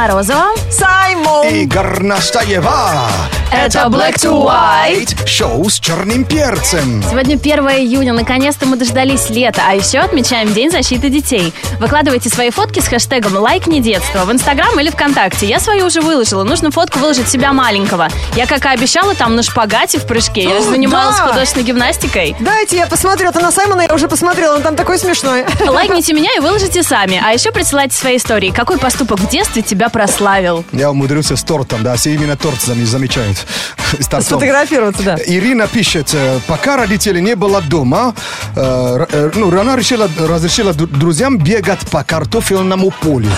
Морозова. Сам Саймон! И Горнастаева. Это Black to White. Шоу с черным перцем. Сегодня 1 июня, наконец-то мы дождались лета, а еще отмечаем День защиты детей. Выкладывайте свои фотки с хэштегом «Лайк не детство» в Инстаграм или ВКонтакте. Я свою уже выложила, нужно фотку выложить себя маленького. Я, как и обещала, там на шпагате в прыжке. Я же занималась да. художественной гимнастикой. Дайте я посмотрю. Ты на Саймона я уже посмотрела, он там такой смешной. Лайкните меня и выложите сами. А еще присылайте свои истории. Какой поступок в детстве тебя прославил? Я умудрился с тортом, да, все именно торт зам- замечают. С тортом. Сфотографироваться, да. Ирина пишет, э, пока родителей не было дома, э, э, ну, она решила, разрешила друзьям бегать по картофельному полю.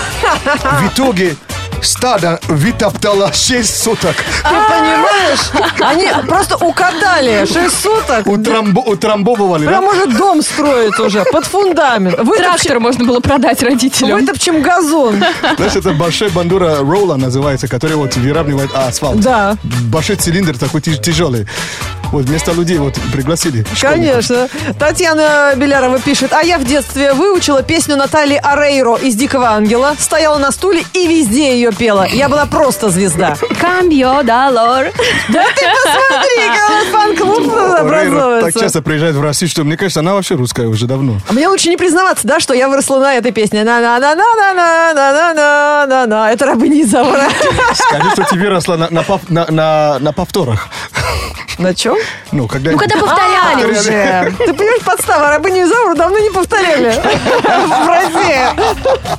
В итоге стадо вытоптало 6 суток. Ты понимаешь? Они просто укатали 6 суток. Утрамбо- утрамбовывали, Прям да? может дом строить уже под фундамент. Трактор можно было продать родителям. Вытопчем газон. Знаешь, это большой бандура ролла называется, который вот выравнивает асфальт. Да. Большой цилиндр такой тяж- тяжелый. Вот вместо людей вот пригласили. Конечно. Татьяна Белярова пишет, а я в детстве выучила песню Натальи Арейро из «Дикого ангела», стояла на стуле и везде ее пела. Я была просто звезда. Камбьо, долор. Да ты посмотри, как фан-клуб Рейна так образовывается. часто приезжает в Россию, что мне кажется, она вообще русская уже давно. А мне лучше не признаваться, да, что я выросла на этой песне. на на на на на на на на на на на Это рабыня Изаура. Скажи, что тебе росла на, на, на, на- на повторах. На чем? Ну, когда... Ну, когда повторяли уже. Ты понимаешь, подстава, рабыню Изауру давно не повторяли. В России.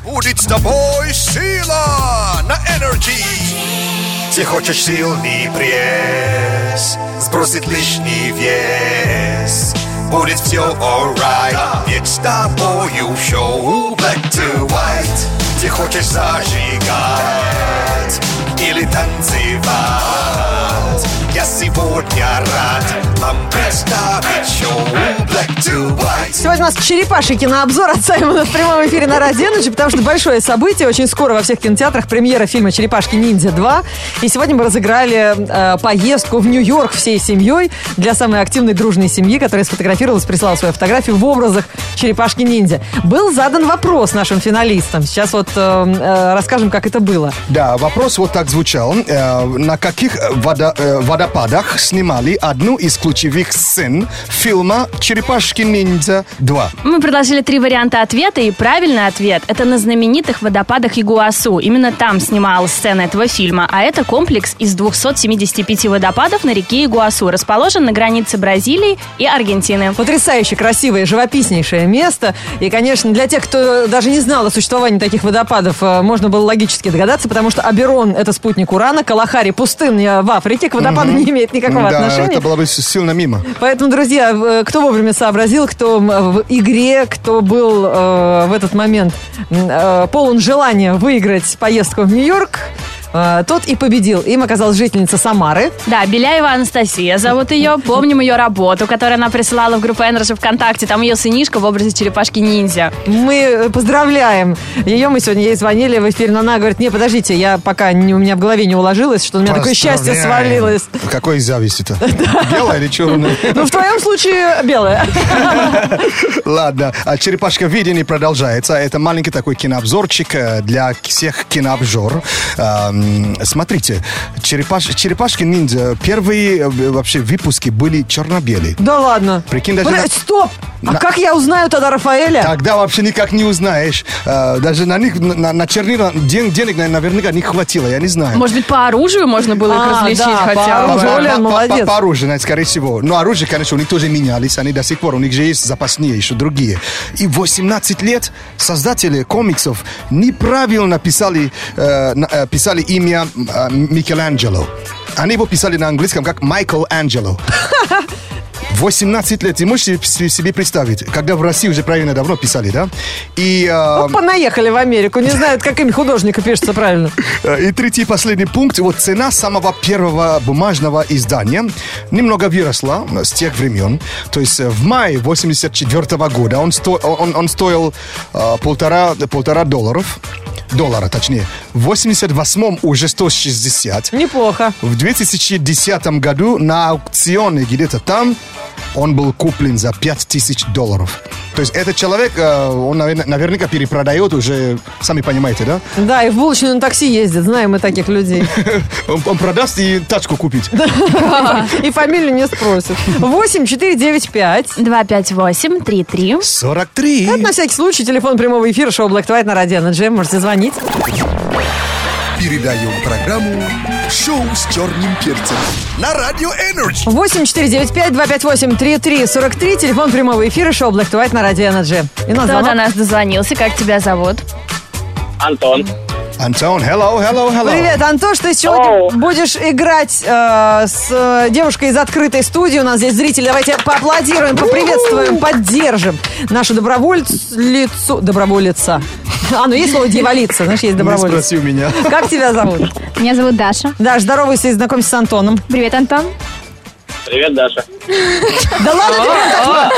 Будет с тобой сила на энергии. Ты хочешь сильный пресс, сбросить лишний вес. Будет все alright, ведь с тобою шоу Black to White. Ты хочешь зажигать или танцевать. Я сегодня рад вам представить шоу Black to White. Сегодня у нас черепаший кинообзор от Саймона в прямом эфире на Радио Energy, потому что большое событие. Очень скоро во всех кинотеатрах премьера фильма «Черепашки ниндзя 2». И сегодня мы разыграли э, поездку в Нью-Йорк всей семьей для самой активной дружной семьи, которая сфотографировалась, прислала свою фотографию в образах черепашки-ниндзя. Был задан вопрос нашим финалистам. Сейчас вот э, э, расскажем, как это было. Да, вопрос вот так звучал. Э, на каких водо- э, водопадах снимали одну из ключевых сцен фильма «Черепашки-ниндзя 2»? Мы предложили три варианта ответа, и правильный ответ – это на знаменитых водопадах Игуасу. Именно там снималась сцена этого фильма, а это комплекс из 275 водопадов на реке Игуасу, расположен на границе Бразилии и Аргентины. Потрясающе красивое, живописнейшее место. И, конечно, для тех, кто даже не знал о существовании таких водопадов, э, можно было логически догадаться, потому что Аберон – это спутник Урана, Калахари – пустыня в Африке, к водопаду не имеет никакого да, отношения. это было бы сильно мимо. Поэтому, друзья, в- кто вовремя сообразил, кто в игре, кто был э, в этот момент э, полон желания выиграть поездку в Нью-Йорк, э, тот и победил. Им оказалась жительница Самары. Да, Беляева Анастасия зовут ее. Помним ее работу, которую она присылала в группу Energy ВКонтакте. Там ее сынишка в образе черепашки-ниндзя. Мы э, поздравляем ее. Мы сегодня ей звонили в эфир, но она говорит, не, подождите, я пока не, у меня в голове не уложилось, что у меня такое счастье свалилось. Какой зависит-то? Белая или черная? Ну, в твоем случае белая. Ладно, а черепашка видение продолжается. Это маленький такой кинообзорчик э, для всех кинообзор. Смотрите, черепаш, черепашки ниндзя, первые э, вообще выпуски были черно-белые. Да ладно. Прикинь, даже Подожди, на- Стоп! А на- как я узнаю тогда Рафаэля? Тогда вообще никак не узнаешь. Э, Даже на них, на, на чернила ден- денег на- наверняка не хватило, я не знаю. Может быть, по оружию можно было их А, различить да, хотя по бы? оружию. По- Жолиан по- по- молодец. По, по оружию, знаете, скорее всего. Но оружие, конечно, у них тоже менялись. Они до сих пор, у них же есть запасные еще другие. И 18 лет создатели комиксов неправильно писали, э, э, писали имя э, Микеланджело. Они его писали на английском как Майкл Анджело. 18 лет, ты можешь себе представить, когда в России уже правильно давно писали, да? И, э, Вот понаехали в Америку, не знают, как имя художника пишется правильно. И третий и последний пункт. Вот цена самого первого бумажного издания немного выросла с тех времен. То есть э, в мае 84 года он, сто, он, он стоил э, полтора, полтора долларов. Доллара, точнее. В 88 уже 160. Неплохо. В 2010 году на аукционе где-то там он был куплен за 5000 долларов. То есть этот человек, э, он наверняка перепродает уже, сами понимаете, да? Да, и в булочную на такси ездит, знаем мы таких людей. Он, он продаст и тачку купит. И фамилию не спросит. 8 4 9 5. 258 33. 43. Это на всякий случай телефон прямого эфира шоу Black White на Радио Energy. Можете звонить. Передаем программу «Шоу с черным перцем» на Радио Энерджи. 8 4 9 5 258 33 43. Телефон прямого эфира шоу Black to White на Радио Energy. И на Кто звонок. до нас дозвонился? Как тебя зовут? Антон. Антон, hello, hello, hello. Привет, Антош, ты сегодня будешь играть э, с девушкой из открытой студии. У нас здесь зрители. Давайте поаплодируем, поприветствуем, поддержим нашу добровольцу... Доброволица. А, ну есть слово дьяволица, знаешь, есть Не доброволец. спроси у меня. Как тебя зовут? Меня зовут Даша. Даш, здоровайся и знакомься с Антоном. Привет, Антон. Привет, Даша. Да ладно,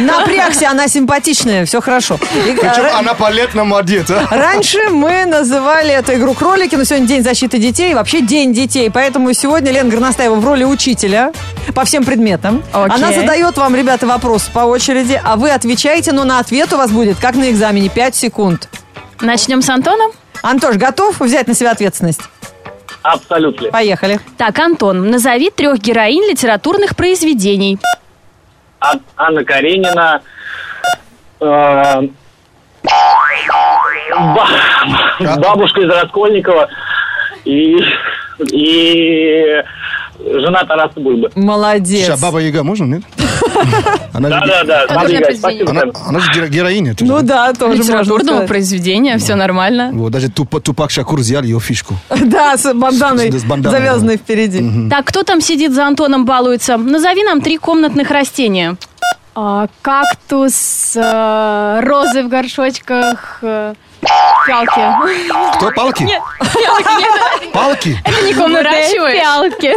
напрягся, она симпатичная, все хорошо. И, Причем э, она по-летному одета. Раньше мы называли эту игру кролики, но сегодня День защиты детей, вообще День детей. Поэтому сегодня Лена Горностаева в роли учителя по всем предметам. Она задает вам, ребята, вопрос по очереди, а вы отвечаете, но на ответ у вас будет, как на экзамене, 5 секунд. Начнем с Антоном. Антош, готов взять на себя ответственность? Абсолютно. Поехали. Так, Антон, назови трех героинь литературных произведений. А- Анна Каренина. э, ба- бабушка из Раскольникова. И, и жена Тараса Бульбы. Молодец. Сейчас Баба Яга можно, нет? Она же, Да-да-да. Хорошее Смотри, Гай, произведение. спасибо. она, она же геро- героиня. ты Ну же. да, тоже Литературного произведения, все нормально. Вот, даже Туп- Тупак Шакур взял ее фишку. Да, с банданой, С банданой, завязанной впереди. Так, кто там сидит за Антоном, балуется? Назови нам три комнатных растения. А, кактус, э, розы в горшочках, э, фиалки. Кто? Палки? Нет, Палки? это не комнатные, Выращиваешь? фиалки.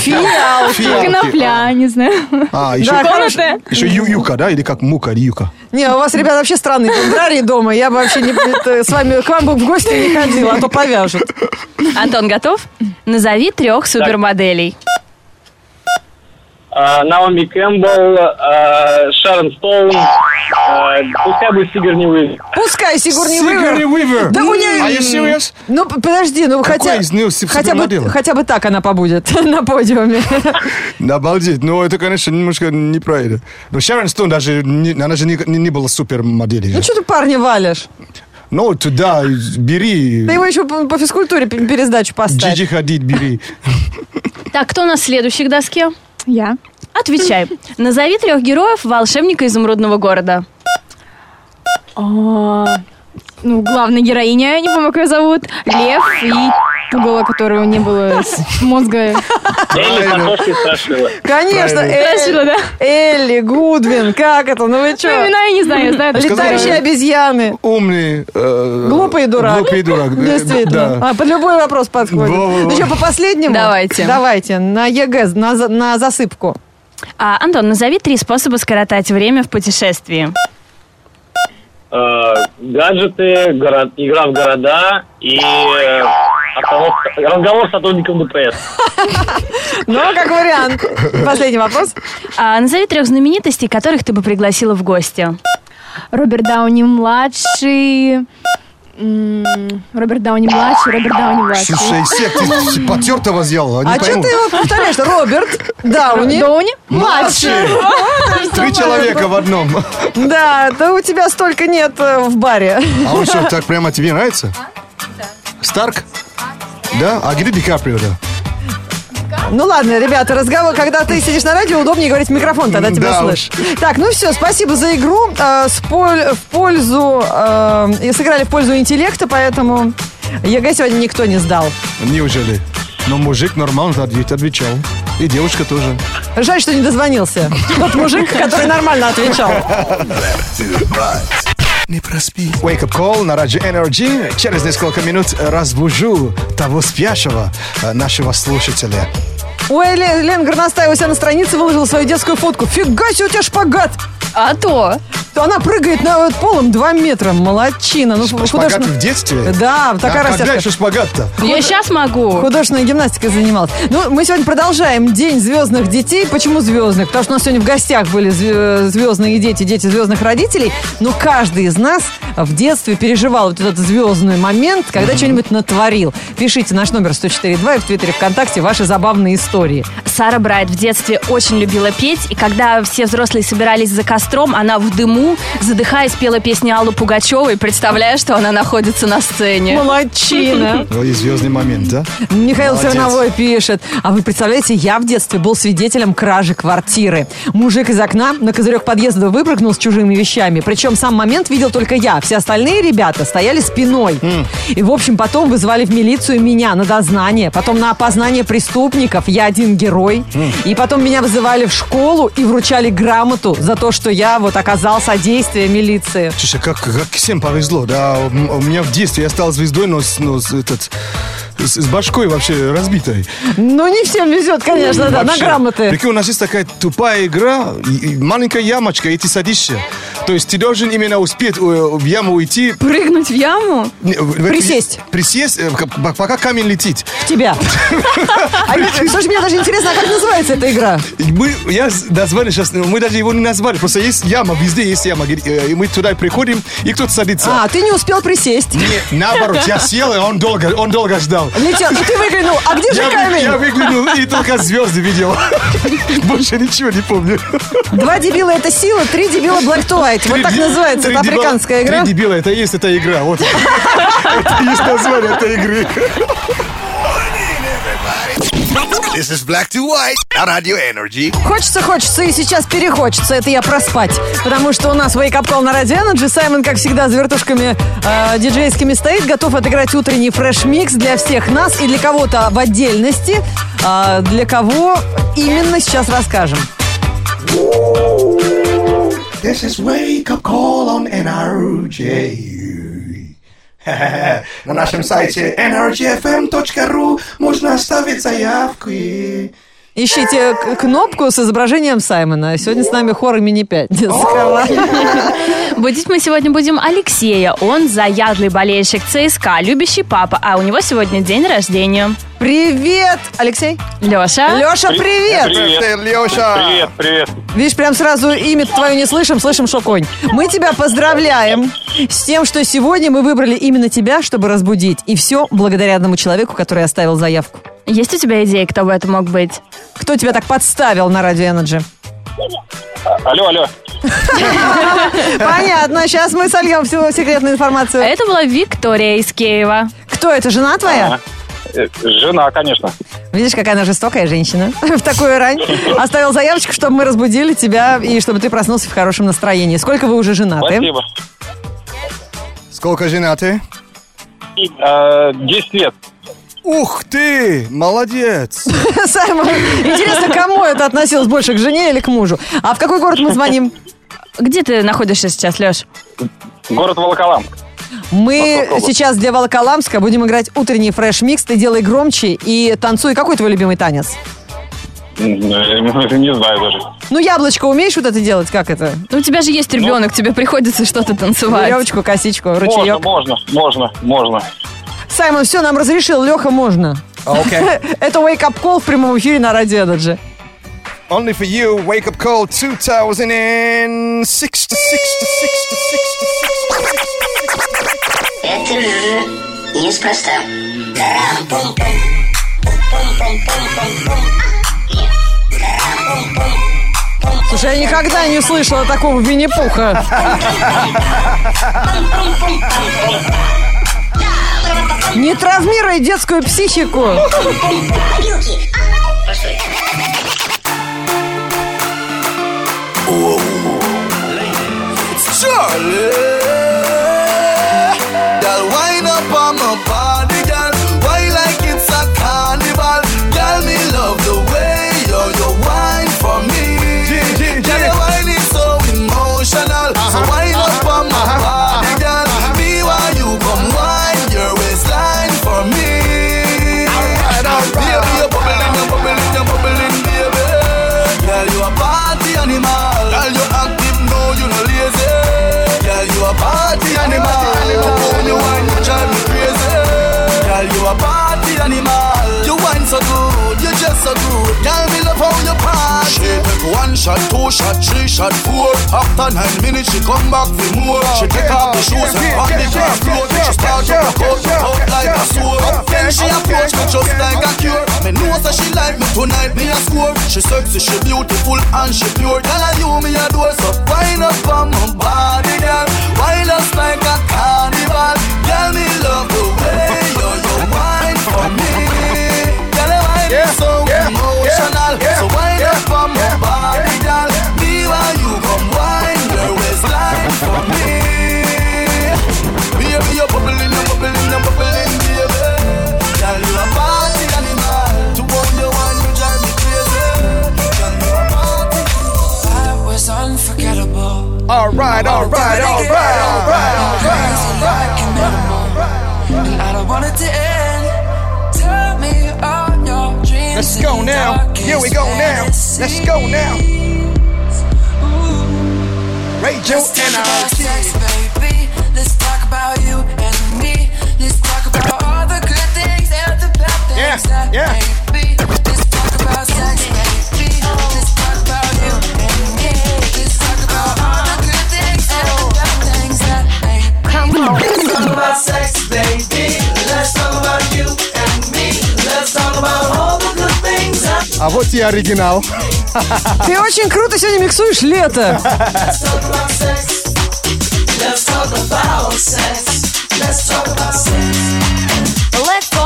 Фиалки. Конопля, не знаю. А, еще, Да, еще юка, да? Или как мука, или юка? Не, у вас, ребята, вообще странные аграрии дома. Я бы вообще не, с вами к вам бы в гости не ходила, а то повяжут. Антон, готов? Назови трех супермоделей. Наоми Кэмпбелл, э, Шарон Стоун. э, Пускай будет Сигарни Уивер. Пускай Сигурни Сигурни Уивер. Уивер. Да у нее... Are you serious? Ну, подожди, ну Какой хотя, из них су- хотя, бы, хотя бы так она побудет на подиуме. Обалдеть. Ну, это, конечно, немножко неправильно. Но Шерон Стоун даже, не- она же не, была супермоделью. Ну, что ты парня валишь? Ну, туда бери. Ты его еще по, по физкультуре пересдачу поставь. Джиджи ходить, бери. Так, кто у нас следующий к доске? Я. Отвечай. Назови трех героев волшебника изумрудного города. А, Ну, главная героиня, я не помню, как ее зовут, Лев и пугало, которого не было с мозга. Элли Правильно. Картошки страшила. Конечно, Страшила, Элли, да? Элли, Гудвин, как это? Ну вы Ну, что? имена я не знаю, я знаю. Летающие обезьяны. Умный. э, Глупый дурак. Глупый дурак. Действительно. А, под любой вопрос подходит. Ну что, по последнему? Давайте. Давайте, на ЕГЭ, на, за- на засыпку. А, Антон, назови три способа скоротать время в путешествии. Э, Гаджеты, горо- игра в города и э, разговор с сотрудником ДПС. Ну, как вариант. Последний вопрос. А, назови трех знаменитостей, которых ты бы пригласила в гости. Роберт Дауни младший. м, Роберт Дауни младший, Роберт Дауни младший. Слушай, Сек, ты потертого взял, А что ты его повторяешь? Роберт Дауни. Дауни? Младший. Три человека в одном. Да, да у тебя столько нет э, в баре. А он что, так прямо тебе нравится? Старк? Да? А где Ди Каприо, да? Ну ладно, ребята, разговор, когда ты сидишь на радио, удобнее говорить в микрофон, тогда тебя Да слышишь. Так, ну все, спасибо за игру. Э, с поль- в пользу, э, сыграли в пользу интеллекта, поэтому ЕГЭ сегодня никто не сдал. Неужели? Но мужик нормально отвечал. И девушка тоже. Жаль, что не дозвонился. Тот мужик, который нормально отвечал. Не проспи. Wake Up Call на Раджи Energy. Через несколько минут разбужу того спящего э, нашего слушателя. Ой, Лен, Лен Горностаева у себя на странице выложила свою детскую фотку. Фига себе, у тебя шпагат! А то. То она прыгает на вот полом 2 метра. Молодчина. Ну, Шпагат художественно- в детстве? Да, такая а когда растяжка. еще шпагат-то? Я сейчас могу. Художественной гимнастикой занималась. Ну, мы сегодня продолжаем День звездных детей. Почему звездных? Потому что у нас сегодня в гостях были зве- звездные дети, дети звездных родителей. Но каждый из нас в детстве переживал вот этот звездный момент, когда что-нибудь натворил. Пишите наш номер 104.2 и в Твиттере ВКонтакте ваши забавные истории. Сара Брайт в детстве очень любила петь, и когда все взрослые собирались за костром, она в дыму, задыхаясь, пела песни Аллы Пугачевой, представляя, что она находится на сцене. Молодчина. Ой, звездный момент, да? Михаил Молодец. Черновой пишет. А вы представляете, я в детстве был свидетелем кражи квартиры. Мужик из окна на козырек подъезда выпрыгнул с чужими вещами. Причем сам момент видел только я. Все остальные ребята стояли спиной. И, в общем, потом вызвали в милицию меня на дознание. Потом на опознание преступников. Я один герой. И потом меня вызывали в школу и вручали грамоту за то, что я вот оказал содействие милиции. Слушай, как, как всем повезло, да. У меня в детстве я стал звездой, но но этот, с, с башкой вообще разбитой. Ну, не всем везет, конечно, да, на Вообще. грамоты. Прикинь, у нас есть такая тупая игра, и- и маленькая ямочка, и ты садишься. То есть ты должен именно успеть э, в яму уйти. Прыгнуть в яму? Не, Присесть. Присесть, э, пока камень летит. В тебя. А Слушай, мне даже интересно, а как называется эта игра? Мы, я назвали сейчас, мы даже его не назвали, просто есть яма, везде есть яма. Э, И мы туда приходим, и кто-то садится. А, ты не успел присесть. Не, наоборот, я сел, и он долго, он долго ждал. Летел, и ты выглянул. А где же Я, камень? я выглянул и только звезды видел. Больше ничего не помню. Два дебила это сила, три дебила Black to White. Вот так называется эта африканская игра. Три дебила, это есть эта игра. Вот. Это есть название этой игры. This is Black to White на Radio Energy. Хочется, хочется, и сейчас перехочется. Это я проспать. Потому что у нас Wake Up Call на Radio Energy. Саймон, как всегда, с вертушками э, диджейскими стоит, готов отыграть утренний фреш-микс для всех нас и для кого-то в отдельности. А для кого именно сейчас расскажем. This is Wake Up Call on NRJ. На нашем сайте energyfm.ru можно оставлять заявки. Ищите кнопку с изображением Саймона. Сегодня с нами хор имени 5. Будить мы сегодня будем Алексея. Он заядлый болельщик ЦСКА, любящий папа, а у него сегодня день рождения. Привет, Алексей. Леша? Леша, привет. Привет, Леша. Привет, привет. Видишь, прям сразу имя твое не слышим, слышим Шоконь. Мы тебя поздравляем с тем, что сегодня мы выбрали именно тебя, чтобы разбудить. И все благодаря одному человеку, который оставил заявку. Есть у тебя идеи, кто бы это мог быть? Кто тебя так подставил на радио Energy? Алло, алло. Понятно, сейчас мы сольем всю секретную информацию. Это была Виктория из Киева. Кто это, жена твоя? Э, Жена, конечно. Видишь, какая она жестокая женщина. В такую рань. Оставил заявочку, чтобы мы разбудили тебя и чтобы ты проснулся в хорошем настроении. Сколько вы уже женаты? Спасибо. Сколько женаты? Э, 10 лет. Ух ты, молодец. Саймон, интересно, кому это относилось больше, к жене или к мужу? А в какой город мы звоним? Где ты находишься сейчас, Леш? Город Волоколамск. Мы сейчас для Волоколамска будем играть утренний фреш-микс. Ты делай громче и танцуй. Какой твой любимый танец? Не знаю даже. Ну, яблочко умеешь вот это делать? Как это? Ну, у тебя же есть ребенок, тебе приходится что-то танцевать. Веревочку, косичку, Можно, ручеек. можно, можно, можно. Саймон, все, нам разрешил. Леха, можно. Окей. Это Wake Up Call в прямом эфире на Радио Energy. Only for you, wake up call 2006 Это же неспроста. Слушай, я никогда не слышала такого Винни-Пуха. Не травмируй детскую психику. Charlie. So good. Girl, me love how you party. She take one shot, two shot, three shot, four. After nine minutes, she come back for more. She take off the shoes and on the dance floor. She start to rock out, rock out like a sword. Then she approach me just like a cure. Me know that she like me tonight, me a score. She sexy, she beautiful and she pure. Girl, I you me a door, so wind up on my body, girl. Wind us like a carnival. Girl, me love the way you you wine for me. Girl, I wine Yeah, so unforgettable. All right, all right, all right, all right, all right. And I don't want it to end. Tell me all your dreams. Let's go now. Here we go now. Let's go now. Radio Let's talk about NRG. sex, baby. Let's talk about you that А вот и оригинал. Ты очень круто сегодня миксуешь лето. Let's talk about sex. Let's talk about sex.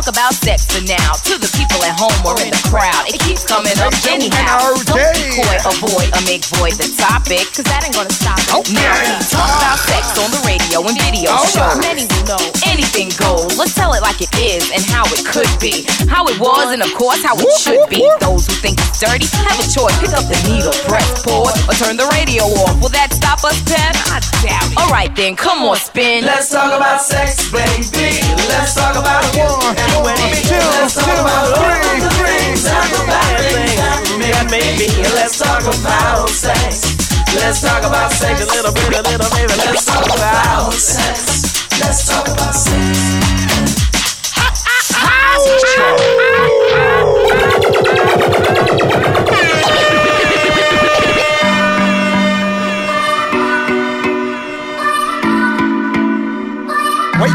Let's talk about sex. Let's talk about sex for now. To the people at home or in the crowd, it keeps coming up anyhow. Don't be coy, avoid or make void the topic, cause that ain't gonna stop it. Now we talk about sex on the radio and video show. Many will know anything goes. Let's tell it like it is and how it could be, how it was, and of course how it should be. Those who think it's dirty have a choice. Pick up the needle, press pause, or turn the radio off. Will that stop us, Pep? I doubt it. All right then, come on, spin. Let's talk about sex, baby. Let's talk about you and me. Let's talk about all the good things and the bad things that may be. Let's talk about sex. Let's talk about sex a little bit, a little baby. Let's talk about sex. Let's talk about sex.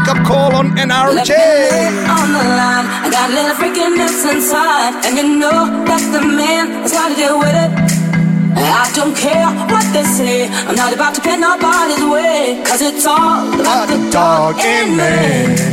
Wake up call on NRJ. on the line. I got a little freaking nips inside, and you know that's the man that's gotta deal with it. I don't care what they say. I'm not about to pin nobody's way, cause it's all about the dog in me.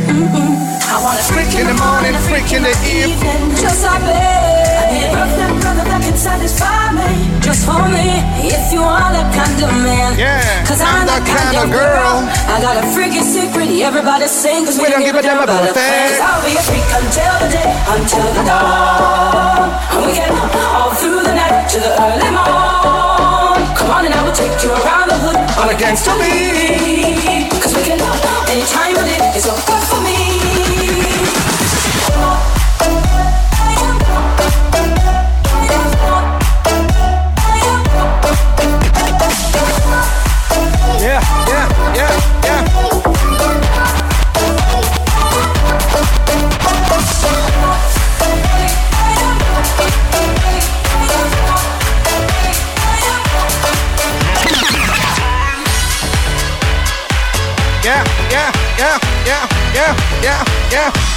Mm-mm. I want a freak in the morning, a freak in the evening. Just like me. I need a perfect brother that can satisfy me. Just for me, if you are that kind of man. Yeah, Cause I'm, I'm that that kind, of girl. I got a freaky secret, everybody sing. Cause we, don't give a damn about a thing. I'll be a freak until the day, until the dawn. And we get all through the night to the early morn. Come on and I will take you around the hood on a gangster beat. Cause we can love anytime of day. It's so good for me. Yeah,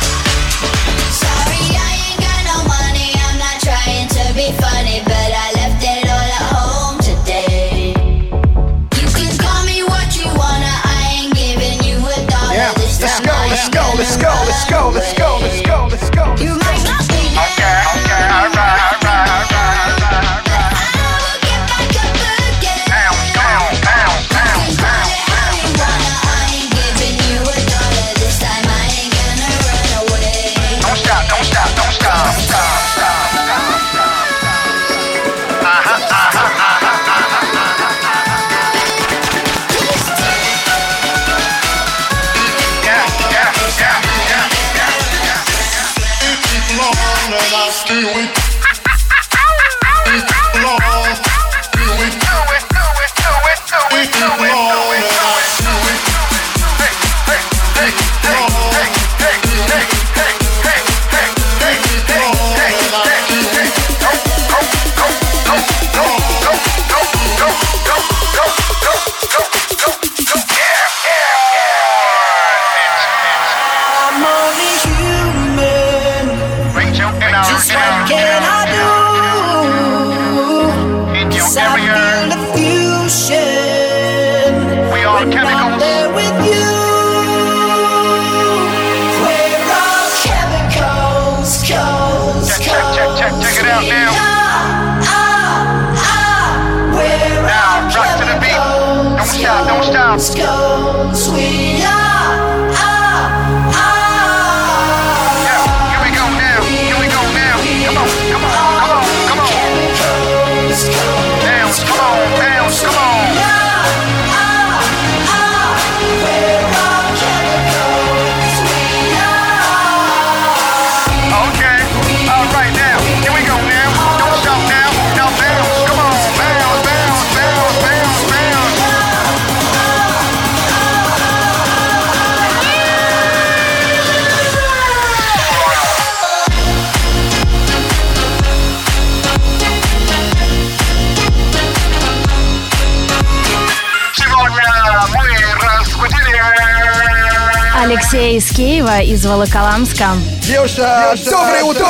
Алексей из Киева, из Волоколамска. Девушка, доброе утро!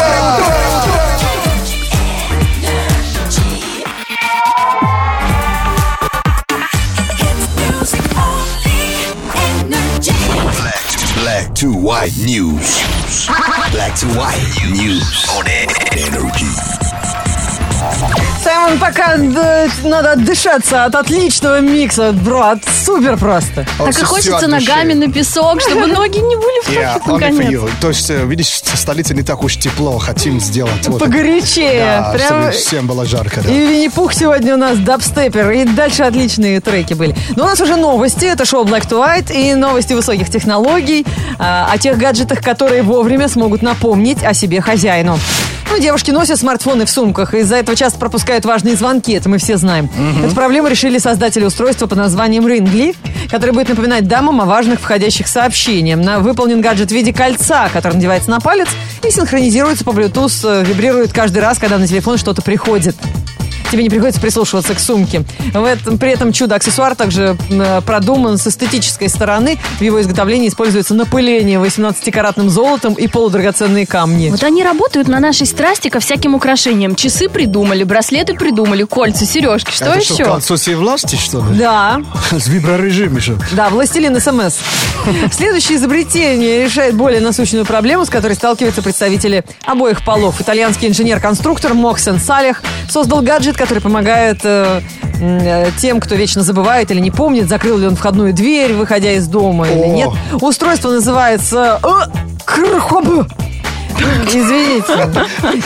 Black to white news. Black to white news on energy. Саймон, пока д- надо отдышаться от отличного микса, бро, от супер просто. Так и хочется ногами на песок, чтобы ноги не были в наконец. you. То есть, э, видишь, в столице не так уж тепло, хотим сделать. вот. Погорячее. Да, Прям- чтобы всем было жарко. да. И Винни-Пух сегодня у нас дабстепер. И дальше отличные треки были. Но у нас уже новости. Это шоу Black to White и новости высоких технологий. а, о тех гаджетах, которые вовремя смогут напомнить о себе хозяину. Ну, девушки носят смартфоны в сумках. и Из-за этого часто пропускают важные звонки. Это мы все знаем. Эту проблему решили создатели устройства под названием Ringly, который будет напоминать дамам о важных входящих сообщениях. На, выполнен гаджет в виде кольца, который надевается на палец и синхронизируется по Bluetooth, э, вибрирует каждый раз, когда на телефон что-то приходит. Тебе не приходится прислушиваться к сумке. В этом, при этом чудо-аксессуар также э, продуман с эстетической стороны. В его изготовлении используется напыление 18-каратным золотом и полудрагоценные камни. Вот они работают на нашей страсти ко всяким украшениям. Часы придумали, браслеты придумали, кольца, сережки. Что Это еще? что, кольцо всей власти, что ли? Да, С виброрежимом что? да, властелин СМС. Следующее изобретение решает более насущную проблему, с которой сталкиваются представители обоих полов. Итальянский инженер-конструктор Моксен Салех создал гаджет, который помогает э, э, тем, кто вечно забывает или не помнит, закрыл ли он входную дверь, выходя из дома или О. нет. Устройство называется э, Крхоб. Извините.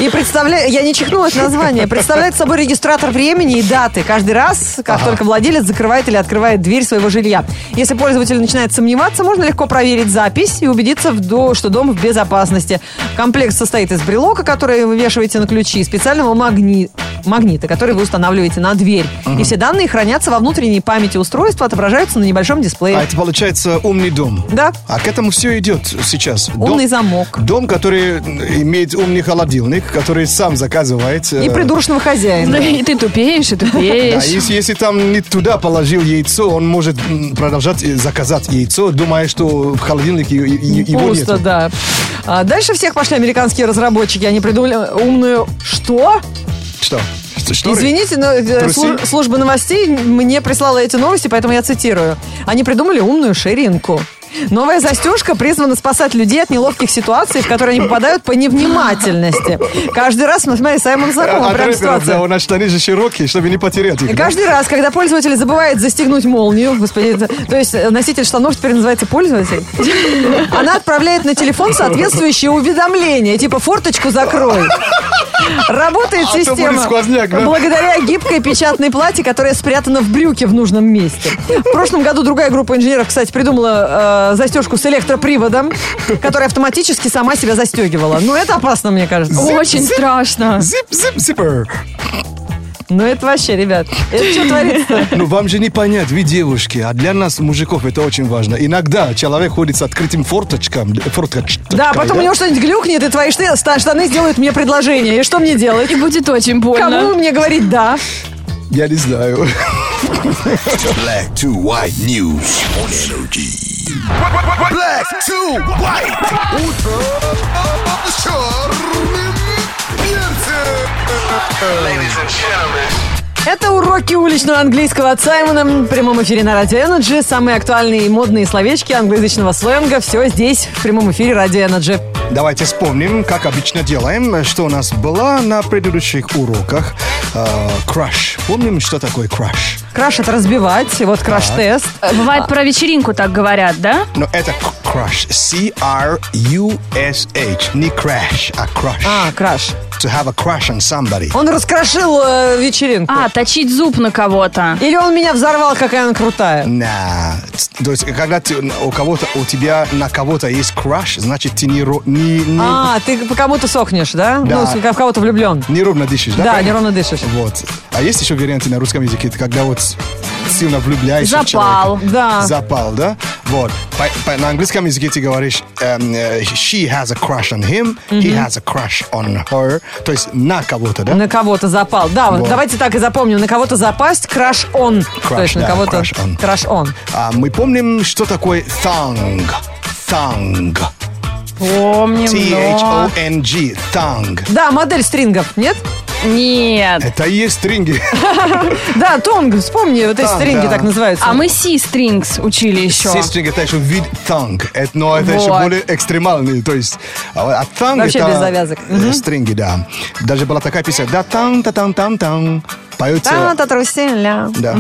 И представляю, я не чихнула это название. Представляет собой регистратор времени и даты. Каждый раз, как только владелец закрывает или открывает дверь своего жилья. Если пользователь начинает сомневаться, можно легко проверить запись и убедиться, в до- что дом в безопасности. Комплект состоит из брелока, который вы вешаете на ключи, и специального магни- магнита, который вы устанавливаете на дверь. И все данные хранятся во внутренней памяти устройства, отображаются на небольшом дисплее. А это получается умный дом. Да. А к этому все идет сейчас. Умный дом, замок. Дом, который имеет умный холодильник, который сам заказывает. И э, придурочного хозяина. Да, и ты тупеешь, и Да, тупеешь. если, если там не туда положил яйцо, он может продолжать э, заказать яйцо, думая, что в холодильнике его Пусто, нет. да. А дальше всех пошли американские разработчики. Они придумали умную... Что? Что? Что? Извините, но э, служ- служба новостей мне прислала эти новости, поэтому я цитирую. Они придумали умную ширинку. Новая застежка призвана спасать людей от неловких ситуаций, в которые они попадают по невнимательности. Каждый раз, ну, смотри, Саймон знакома От прям рэперов, ситуация. да, у нас штаны же широкие, чтобы не потерять их. И да? каждый раз, когда пользователь забывает застегнуть молнию, господи, то есть э, носитель штанов теперь называется пользователь, она отправляет на телефон соответствующее уведомление, типа форточку закрой. Работает А система сквозняк, да? благодаря гибкой печатной плате, которая спрятана в брюке в нужном месте. В прошлом году другая группа инженеров, кстати, придумала э, застежку с электроприводом, которая автоматически сама себя застегивала. Ну, это опасно, мне кажется. Очень страшно. Зип, зип, зиппер. Ну, это вообще, ребят, это что творится? Ну, вам же не понять, вы девушки, а для нас, мужиков, это очень важно. Иногда человек ходит с открытым форточком, форточкой, Да, потом у него что-нибудь глюкнет, и твои штаны сделают мне предложение. И что мне делать? И будет очень больно. Кому мне говорить «да»? Я не знаю. Black to white news on energy. Black to white. Ladies and gentlemen. Это уроки уличного английского от Саймона в прямом эфире на Радио Energy. Самые актуальные и модные словечки англоязычного сленга. Все здесь, в прямом эфире Радио Energy. Давайте вспомним, как обычно делаем, что у нас было на предыдущих уроках. Краш. Помним, что такое краш? Краш это разбивать, вот краш-тест. Бывает про вечеринку так говорят, да? Но это краш. C-R-U-S-H. Не crash, а crush. А, краш. To have a crush on somebody. Он раскрошил э, вечеринку. А, точить зуб на кого-то. Или он меня взорвал, какая она крутая. На. То есть, когда ты, у кого-то, у тебя на кого-то есть краш, значит, ты не, ро- не, не, А, ты по кому-то сохнешь, да? Да. Ну, в кого-то влюблен. неровно дышишь, да? Да, правильно? неровно дышишь. Вот. А есть еще варианты на русском языке, это когда вот сильно влюбляешься в Запал. человека. Да. Запал, да? Вот. По- по- на английском языке ты говоришь эм, э, she has a crush on him, he has a crush on her. То есть на кого-то, да? На кого-то запал. Да, вот давайте так и запомним. На кого-то запасть, краш он. То есть на да, кого-то crush on. краш он. А, мы помним, что такое thong. Thong. Помним, но... T-H-O-N-G. Thong. Да, модель стрингов, нет? Нет. Это и есть стринги. Да, тонг, вспомни, вот эти Танг, стринги да. так называются. А мы C-strings учили еще. Си-стринг это еще вид thong. Это, но это еще Вот. более экстремальный. То есть, а, а thong Вообще это без завязок. э, стринги, да. Даже была такая песня. Да там, та там, там, там. Поет, э, Та-та труселя. да,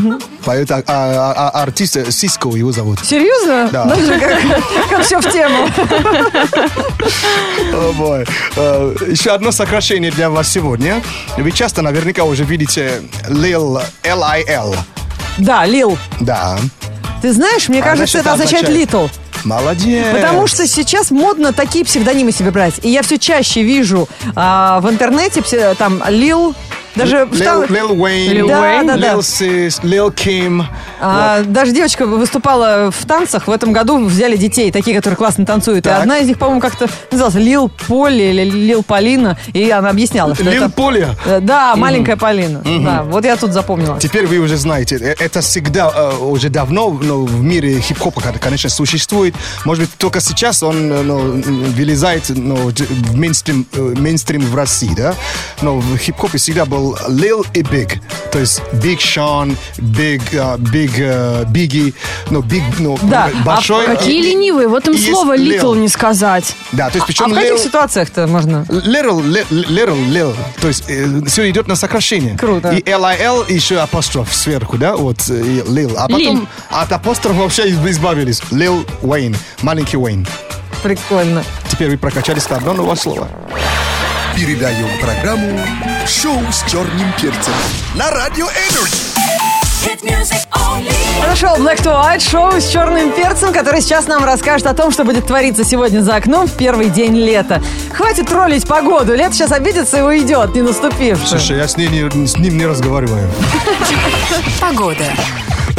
поет а, а, а, артист э, Сиско его зовут. Серьезно? Да. Надо же, как, как все в тему. О, бой. Э, Еще одно сокращение для вас сегодня. Вы часто наверняка уже видите Lil, L-I-L. Да, Лил. Да. Ты знаешь, мне А кажется, это означает означает- литл. Молодец. Потому что сейчас модно такие псевдонимы себе брать. И я все чаще вижу а, в интернете псе- там Лил, даже Да, да, да. Lil Sis, Lil Kim. А, Даже девочка выступала в танцах. В этом году взяли детей, такие, которые классно танцуют. И Так. одна из них, по-моему, как-то называлась Лил Поли или Лил Полина. И она объясняла, что Лил это... Поля. Э, Да, маленькая Полина. Да, вот я тут запомнила. Теперь вы уже знаете, э, это всегда, э, уже давно ну, в мире хип-хопа, кон- конечно, существует. Может быть, только сейчас он ну, вылезает ну, в мейнстрим, мейнстрим в России, да? Но в хип-хопе всегда был Lil и Big. То есть Big Sean, Big, э, Big э, Biggie, ну, Big, ну, Да, а большой. Какие и- ленивые, вот им слово Lil. little не сказать. Да, то есть А причем в каких ситуациях-то можно? Little, li- little, little. То есть все идет на сокращение. Круто. И L-I-L, еще апостроф сверху, да, вот, э, и Lil. А потом Лиль. от апострофа вообще избавились. Lil Wayne, маленький Уэйн. Прикольно. Теперь вы прокачались до одного нового слова. Передаем программу «Шоу с черным перцем» на Радио Energy. Хорошо, Black to White, шоу с черным перцем, который сейчас нам расскажет о том, что будет твориться сегодня за окном в первый день лета. Хватит троллить погоду, лето сейчас обидится и уйдет, не наступивший. Слушай, я с, ней не- с ним не разговариваю. Погода.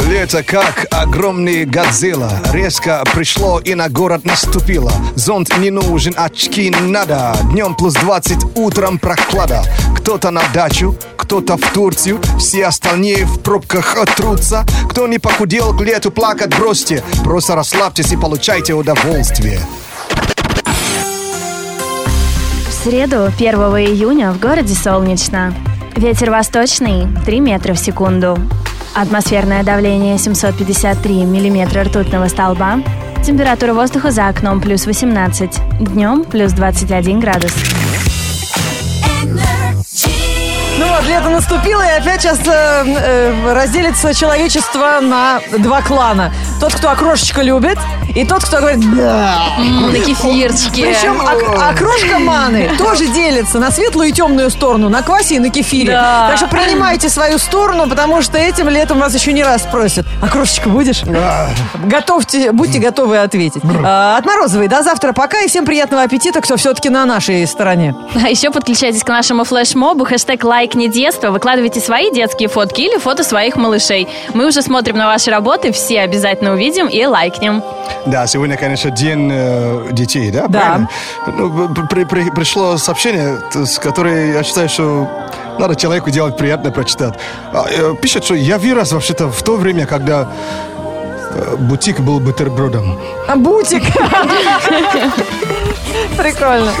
Лето как огромный Годзилла. Резко пришло и на город наступило. Зонт не нужен, очки надо. Днем плюс 20, утром прохлада. Кто-то на дачу, кто-то в Турцию. Все остальные в пробках трутся. Кто не похудел к лету плакать бросьте. Просто расслабьтесь и получайте удовольствие. В среду, 1 июня, в городе солнечно. Ветер восточный 3 метра в секунду. Атмосферное давление 753 миллиметра ртутного столба. Температура воздуха за окном плюс 18. Днем плюс 21 градус. Ну вот, лето наступило, и опять сейчас э, э, разделится человечество на два клана. Тот, кто окрошечко любит, и тот, кто говорит «да». М, На кефирчике. Причем ок- окрошка маны тоже делится на светлую и темную сторону, на квасе и на кефире. Да. Так что принимайте свою сторону, потому что этим летом вас еще не раз спросят. Окрошечка будешь? Готовьте, будьте готовы ответить. А, от Морозовой до завтра пока и всем приятного аппетита, кто все-таки на нашей стороне. А еще подключайтесь к нашему флешмобу, хэштег лайк не детство, выкладывайте свои детские фотки или фото своих малышей. Мы уже смотрим на ваши работы, все обязательно увидим и лайкнем. Да, сегодня, конечно, день э, детей, да? Да. правильно? Ну, при- при- пришло сообщение, с которой я считаю, что надо человеку делать приятно прочитать. А, э, Пишет, что я вырос вообще-то в то время, когда э, бутик был бутербродом. А бутик. Прикольно.